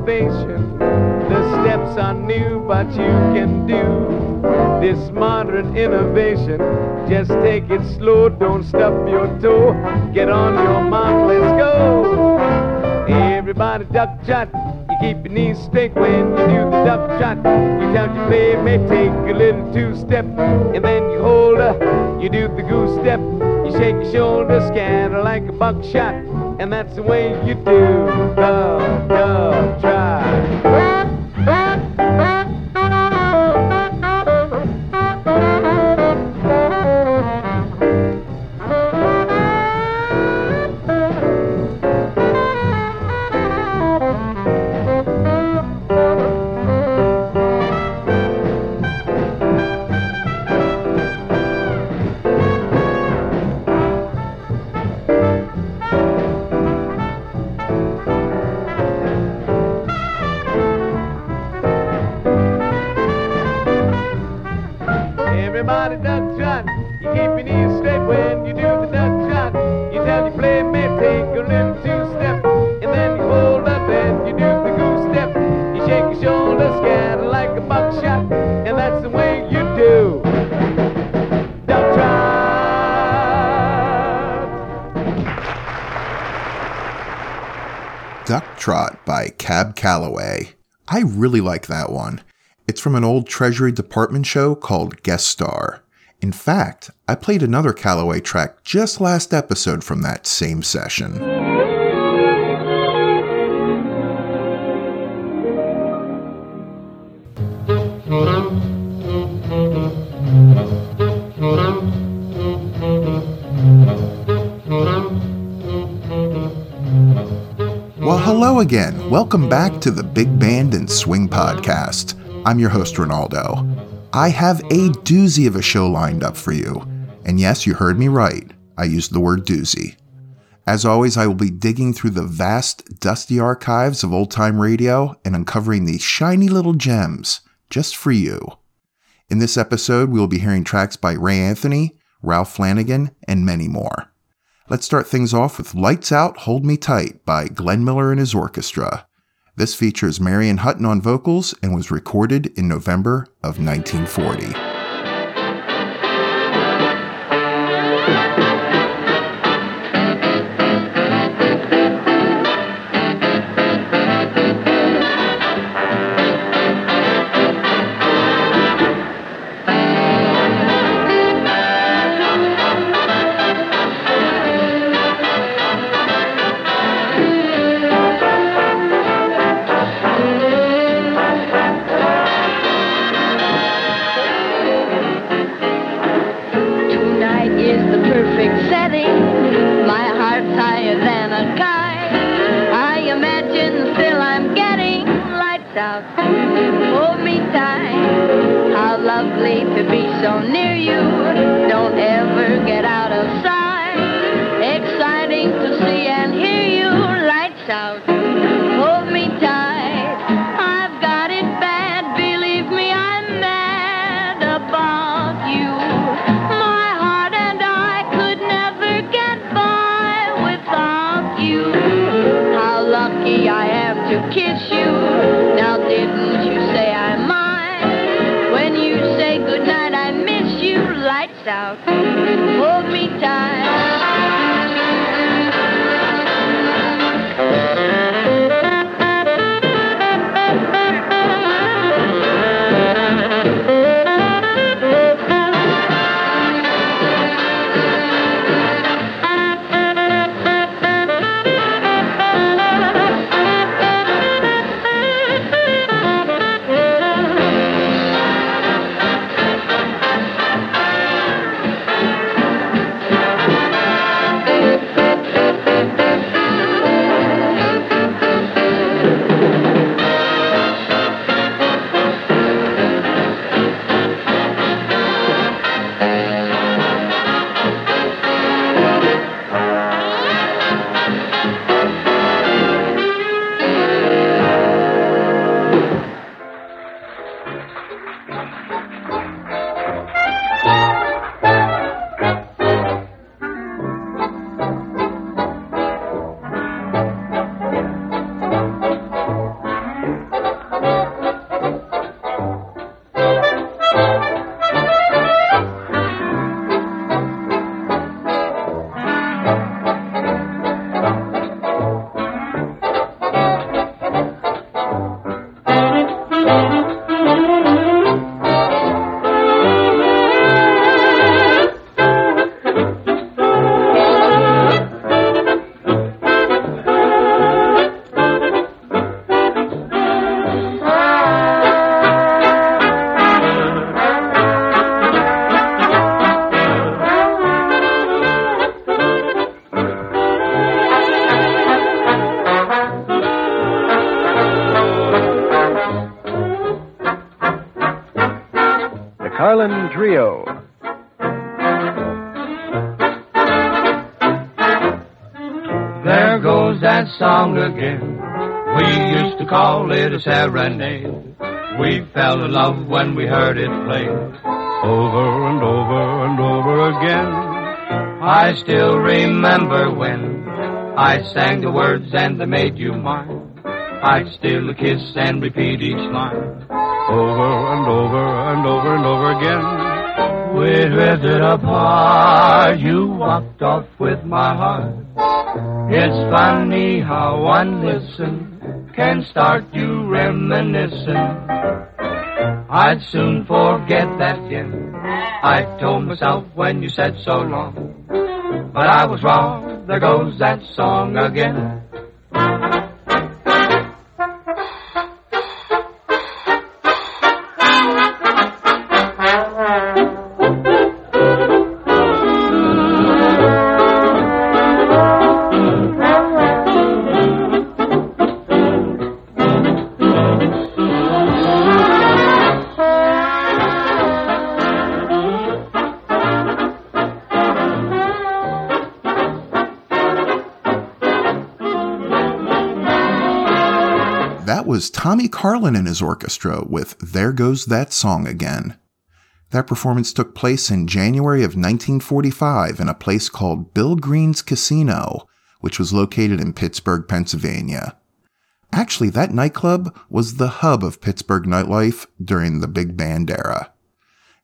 innovation. The steps are new, but you can do this modern innovation. Just take it slow, don't stub your toe. Get on your mark, let's go. Everybody duck shot. You keep your knees straight when you do the duck shot. You tell your may take a little two step, and then you hold up. You do the goose step. You shake your shoulders, scatter like a buckshot, and that's the way you do the duck trot. Duck Trot by Cab Calloway. I really like that one. It's from an old Treasury Department show called Guest Star. In fact, I played another Calloway track just last episode from that same session. Hello again. Welcome back to the Big Band and Swing Podcast. I'm your host, Ronaldo. I have a doozy of a show lined up for you. And yes, you heard me right. I used the word doozy. As always, I will be digging through the vast, dusty archives of old time radio and uncovering these shiny little gems just for you. In this episode, we will be hearing tracks by Ray Anthony, Ralph Flanagan, and many more. Let's start things off with Lights Out, Hold Me Tight by Glenn Miller and his orchestra. This features Marion Hutton on vocals and was recorded in November of 1940. Near you. Serenade. We fell in love when we heard it play. Over and over and over again. I still remember when I sang the words and they made you mine. I'd steal a kiss and repeat each line. Over and over and over and over again. We drifted apart. You walked off with my heart. It's funny how one listen can start you reminiscing. I'd soon forget that din. I told myself when you said so long. But I was wrong. There goes that song again. That was Tommy Carlyn and his orchestra with There Goes That Song Again. That performance took place in January of 1945 in a place called Bill Green's Casino, which was located in Pittsburgh, Pennsylvania. Actually, that nightclub was the hub of Pittsburgh nightlife during the big band era.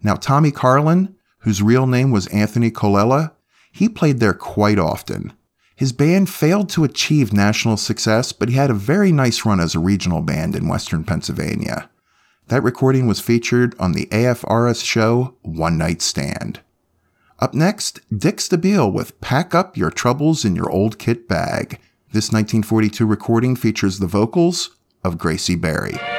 Now, Tommy Carlyn, whose real name was Anthony Colella, he played there quite often. His band failed to achieve national success, but he had a very nice run as a regional band in western Pennsylvania. That recording was featured on the AFRS show One Night Stand. Up next, Dick Stabile with Pack Up Your Troubles in Your Old Kit Bag. This 1942 recording features the vocals of Gracie Barrie.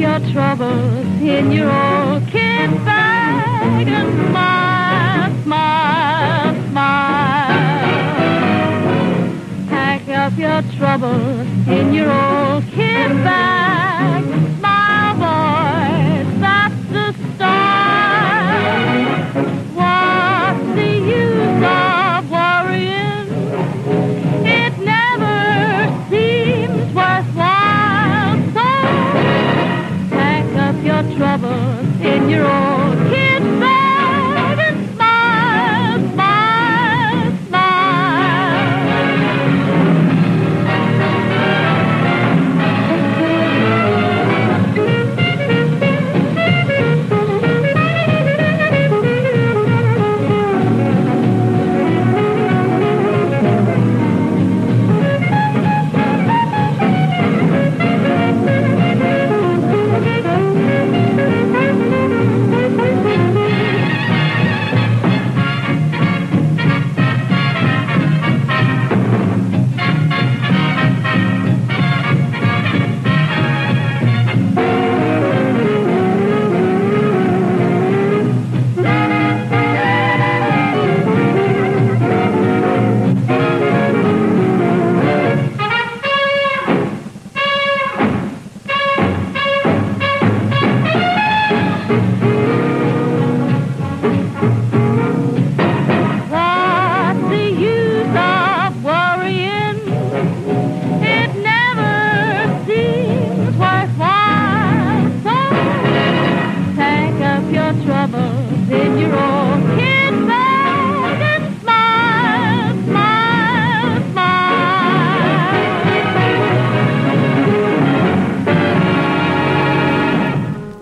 Your troubles in your old kit bag and smile, smile, smile. Pack up your troubles in your old kit bag. In your old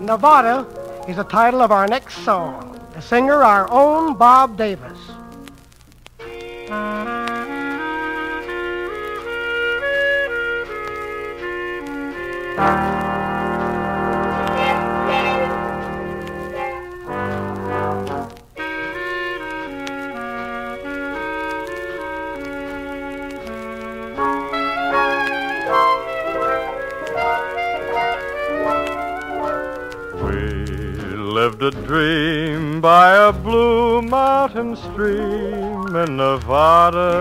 Nevada is the title of our next song. The singer, our own Bob Davis. We lived a dream by a blue mountain stream in Nevada.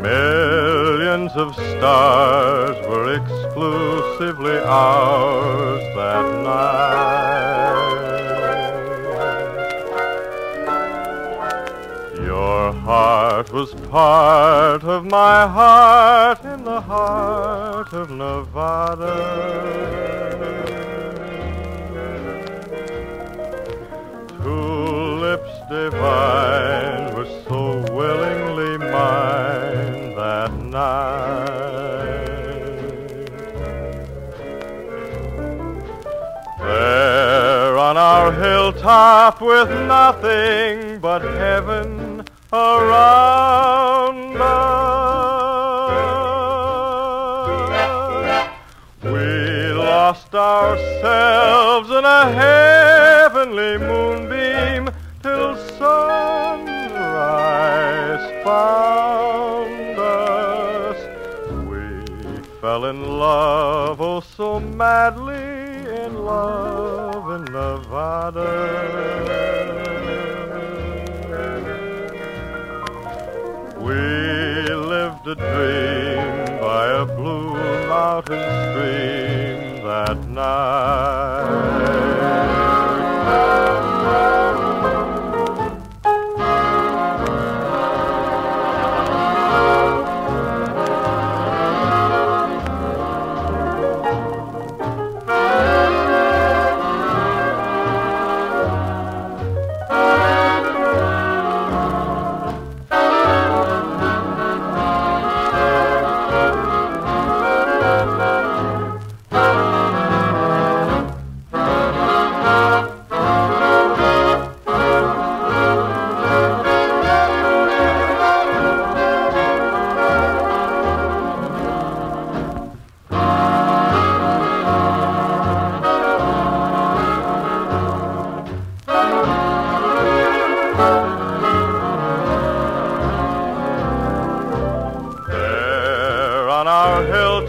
Millions of stars were exclusively ours that night. Heart was part of my heart in the heart of Nevada. Tulips divine were so willingly mine that night. There on our hilltop with nothing but heaven around us. We lost ourselves in a heavenly moonbeam till sunrise found us. We fell in love, oh so madly in love in Nevada. A dream by a blue mountain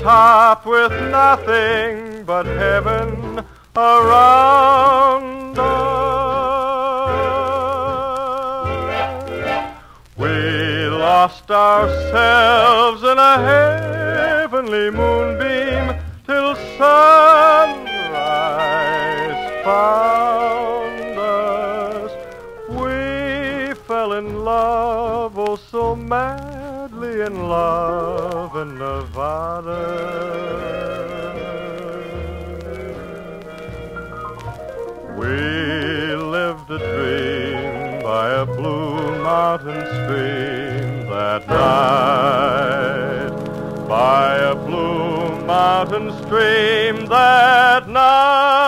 hilltop with nothing but heaven around us. We lost ourselves in a heavenly moonbeam till sunrise found us. We fell in love, oh so madly in love Nevada. We lived a dream by a blue mountain stream that night. By a blue mountain stream that night.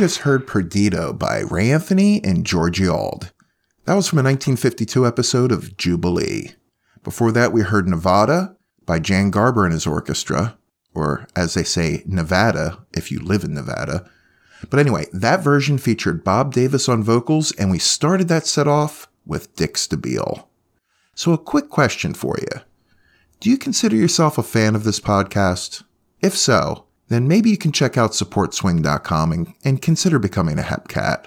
Just heard Perdido by Ray Anthony and Georgie Auld. That was from a 1952 episode of Jubilee. Before that, we heard Nevada by Jan Garber and his orchestra, or as they say, Nevada, if you live in Nevada. But anyway, that version featured Bob Davis on vocals, and we started that set off with Dick Stabile. So, a quick question for you Do you consider yourself a fan of this podcast? If so, then maybe you can check out supportswing.com and, and consider becoming a Hepcat.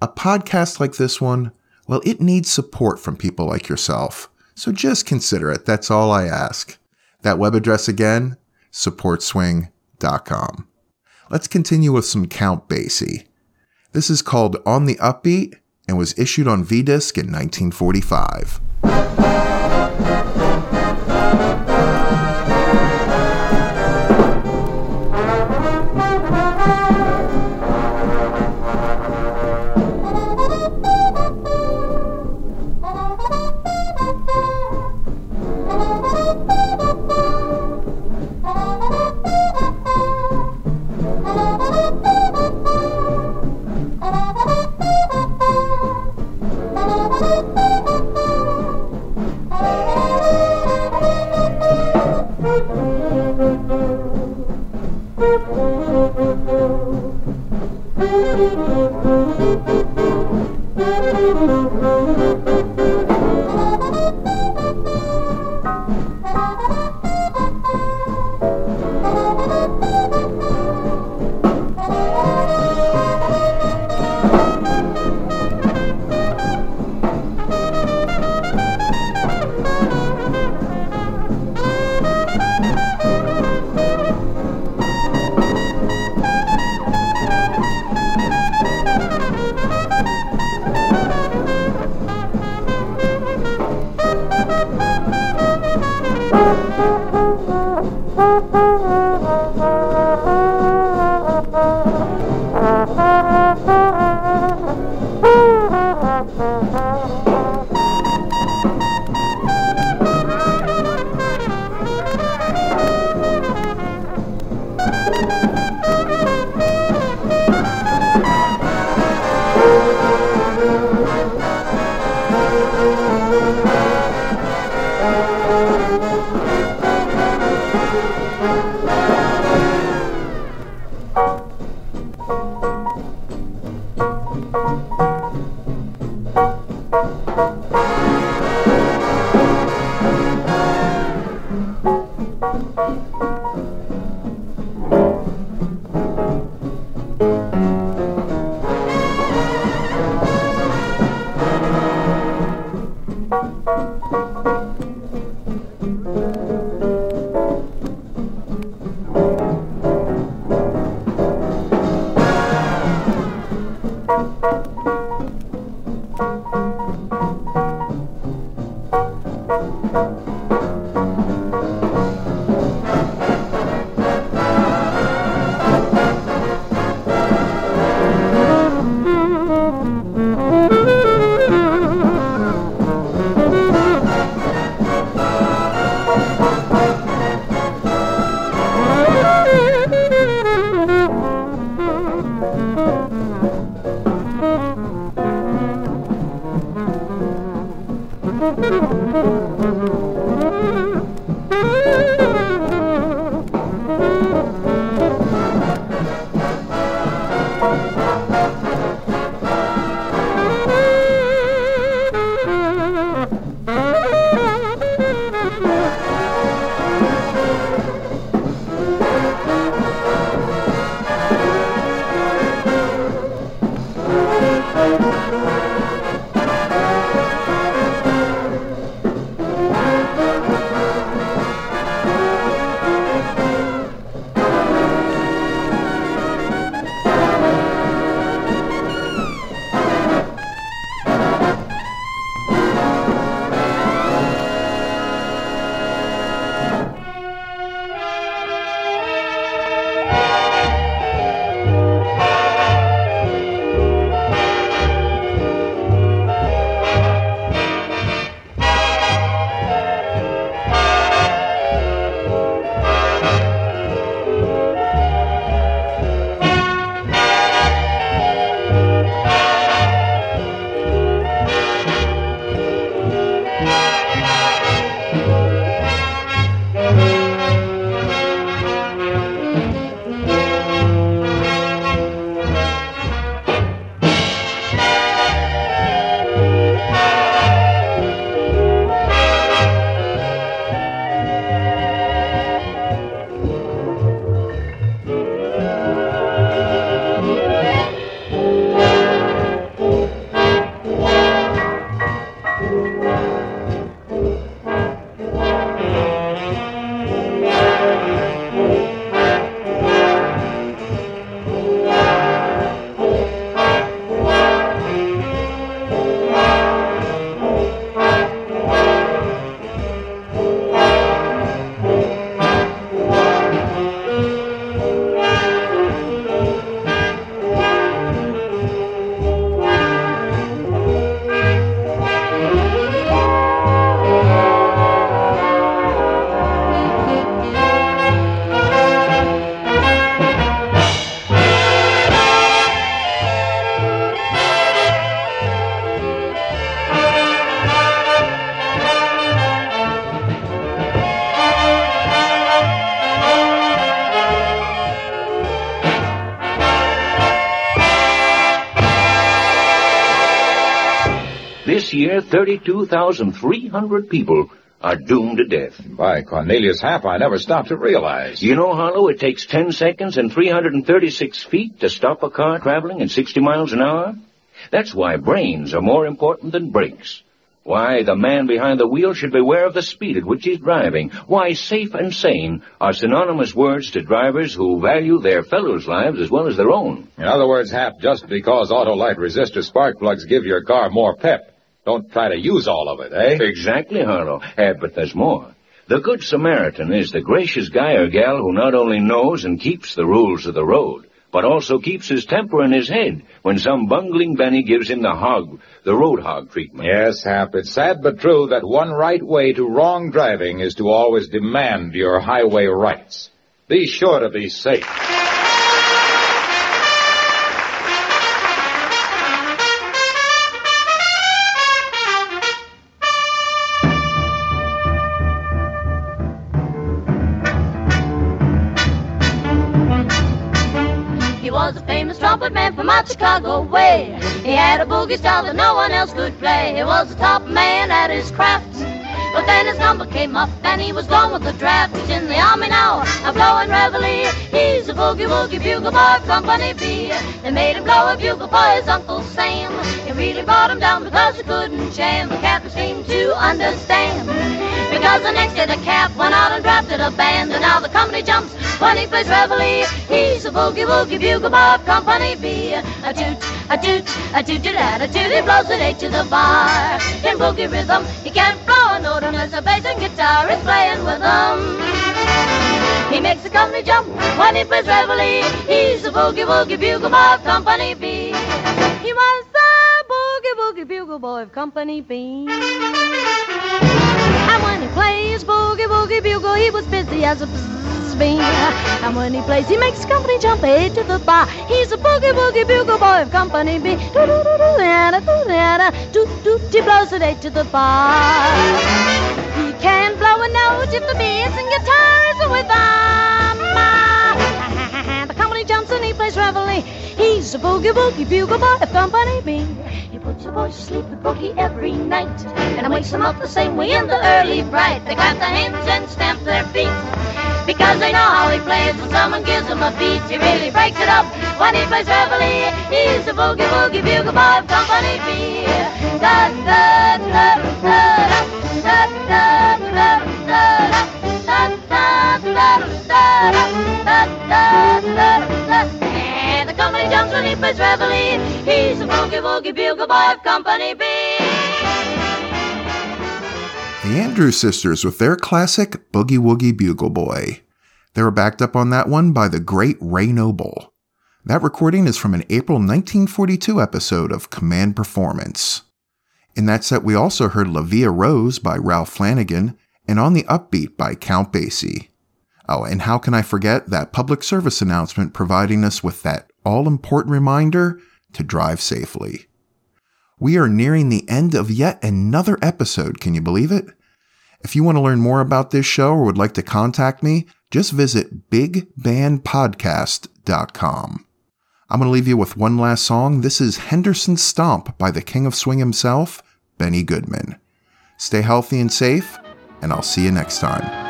A podcast like this one, well, it needs support from people like yourself. So just consider it. That's all I ask. That web address again, supportswing.com. Let's continue with some Count Basie. This is called On the Upbeat and was issued on V-Disc in 1945. 32,300 people are doomed to death. By Cornelius Hap, I never stopped to realize. You know, Harlow, it takes 10 seconds and 336 feet to stop a car traveling at 60 miles an hour. That's why brains are more important than brakes. Why the man behind the wheel should beware of the speed at which he's driving. Why safe and sane are synonymous words to drivers who value their fellows' lives as well as their own. In other words, Hap, just because Autolite resistor spark plugs give your car more pep, don't try to use all of it, eh? Exactly, Harlow. Uh, but there's more. The Good Samaritan is the gracious guy or gal who not only knows and keeps the rules of the road, but also keeps his temper in his head when some bungling Benny gives him the hog, the road hog treatment. Yes, Hap, it's sad but true that one right way to wrong driving is to always demand your highway rights. Be sure to be safe. Trumpet man from out Chicago way. He had a boogie style that no one else could play. He was the top man at his craft. But then his number came up and he was gone with the draft. He's in the army now, a blowing reveille. He's a boogie woogie bugle boy, Company B. They made him blow a bugle for his Uncle Sam. It really brought him down because he couldn't jam. The captain seemed to understand. Because the next day the cap went out and drafted a band. And now the company jumps when he plays reveille. He's a boogie woogie bugle boy, Company B. A toot, a toot, a toot, toot, a toot. He blows it eight to the bar. In boogie rhythm, he can't blow a note unless a bass and guitar is playing with him. He makes the company jump when he plays reveille. He's a boogie woogie bugle boy of Company B. He was the boogie woogie bugle boy of Company B. And when he plays boogie woogie bugle, he was busy as a bzzz bee. And when he plays, he makes company jump eight to the bar. He's a boogie woogie bugle boy of Company B. Do do do do da do da do do. He blows it eight to the bar. He can blow a note if the bass and guitar is with him. The company jumps and he plays reveille. He's a boogie woogie bugle boy of Company B. Puts the boys to sleep with boogie every night, and I wakes them up the same way in the early bright. They clap their hands and stamp their feet. Because they know how he plays when someone gives him a beat. He really breaks it up when he plays reveille. He's a boogie woogie bugle boy of Company B. Da da da da da da da da da da and the company jumps when he plays reveille. He's a boogie woogie bugle boy of Company B. The Andrews Sisters with their classic Boogie Woogie Bugle Boy. They were backed up on that one by the great Ray Noble. That recording is from an April 1942 episode of Command Performance. In that set, we also heard La Vie en Rose by Ralph Flanagan and On the Upbeat by Count Basie. Oh, and how can I forget that public service announcement providing us with that all important reminder to drive safely? We are nearing the end of yet another episode. Can you believe it? If you want to learn more about this show or would like to contact me, just visit bigbandpodcast.com. I'm going to leave you with one last song. This is Henderson Stomp by the King of Swing himself, Benny Goodman. Stay healthy and safe, and I'll see you next time.